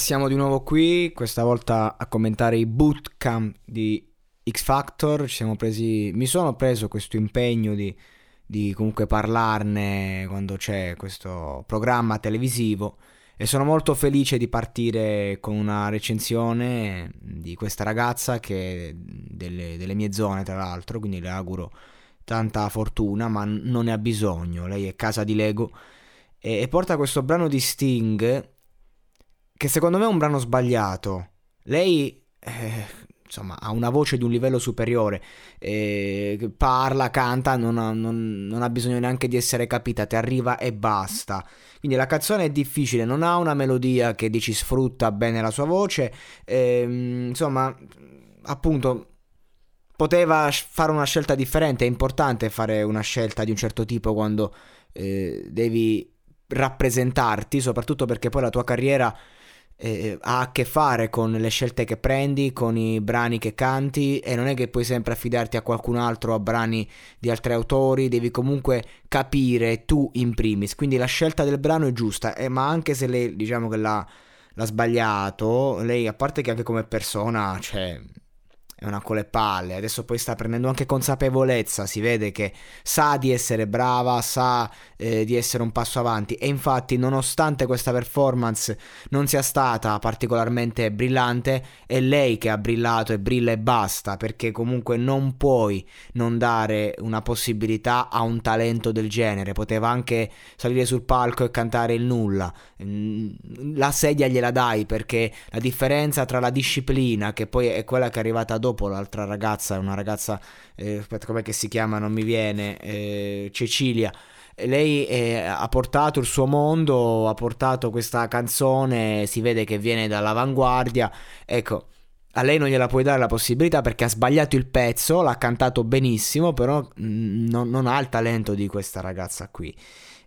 siamo di nuovo qui, questa volta a commentare i bootcamp di X Factor. Presi, mi sono preso questo impegno di, di comunque parlarne quando c'è questo programma televisivo e sono molto felice di partire con una recensione di questa ragazza che è delle, delle mie zone tra l'altro, quindi le auguro tanta fortuna, ma non ne ha bisogno. Lei è casa di Lego e porta questo brano di Sting che secondo me è un brano sbagliato. Lei, eh, insomma, ha una voce di un livello superiore, eh, parla, canta, non ha, non, non ha, bisogno neanche di essere capita, ti arriva e basta. Quindi la canzone è difficile, non ha una melodia che dici sfrutta bene la sua voce, eh, insomma, appunto, poteva fare una scelta differente, è importante fare una scelta di un certo tipo quando eh, devi rappresentarti, soprattutto perché poi la tua carriera eh, ha a che fare con le scelte che prendi, con i brani che canti e non è che puoi sempre affidarti a qualcun altro, a brani di altri autori, devi comunque capire tu in primis, quindi la scelta del brano è giusta, eh, ma anche se lei diciamo che l'ha, l'ha sbagliato, lei a parte che anche come persona, cioè è una con le palle, adesso poi sta prendendo anche consapevolezza, si vede che sa di essere brava, sa eh, di essere un passo avanti. E infatti nonostante questa performance non sia stata particolarmente brillante, è lei che ha brillato e brilla e basta, perché comunque non puoi non dare una possibilità a un talento del genere, poteva anche salire sul palco e cantare il nulla, mm, la sedia gliela dai perché la differenza tra la disciplina che poi è quella che è arrivata dopo dopo l'altra ragazza, una ragazza, eh, aspetta com'è che si chiama, non mi viene, eh, Cecilia. Lei eh, ha portato il suo mondo, ha portato questa canzone, si vede che viene dall'avanguardia, ecco, a lei non gliela puoi dare la possibilità perché ha sbagliato il pezzo, l'ha cantato benissimo, però mm, non, non ha il talento di questa ragazza qui.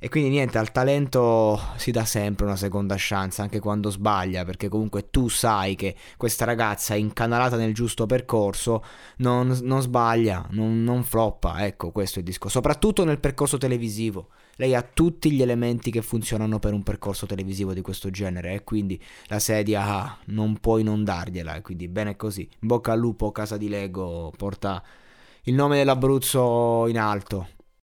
E quindi niente, al talento si dà sempre una seconda chance, anche quando sbaglia, perché comunque tu sai che questa ragazza incanalata nel giusto percorso non, non sbaglia, non, non floppa, ecco questo è il discorso, soprattutto nel percorso televisivo. Lei ha tutti gli elementi che funzionano per un percorso televisivo di questo genere e quindi la sedia ah, non puoi non dargliela, quindi bene così. Bocca al lupo, casa di Lego, porta il nome dell'Abruzzo in alto.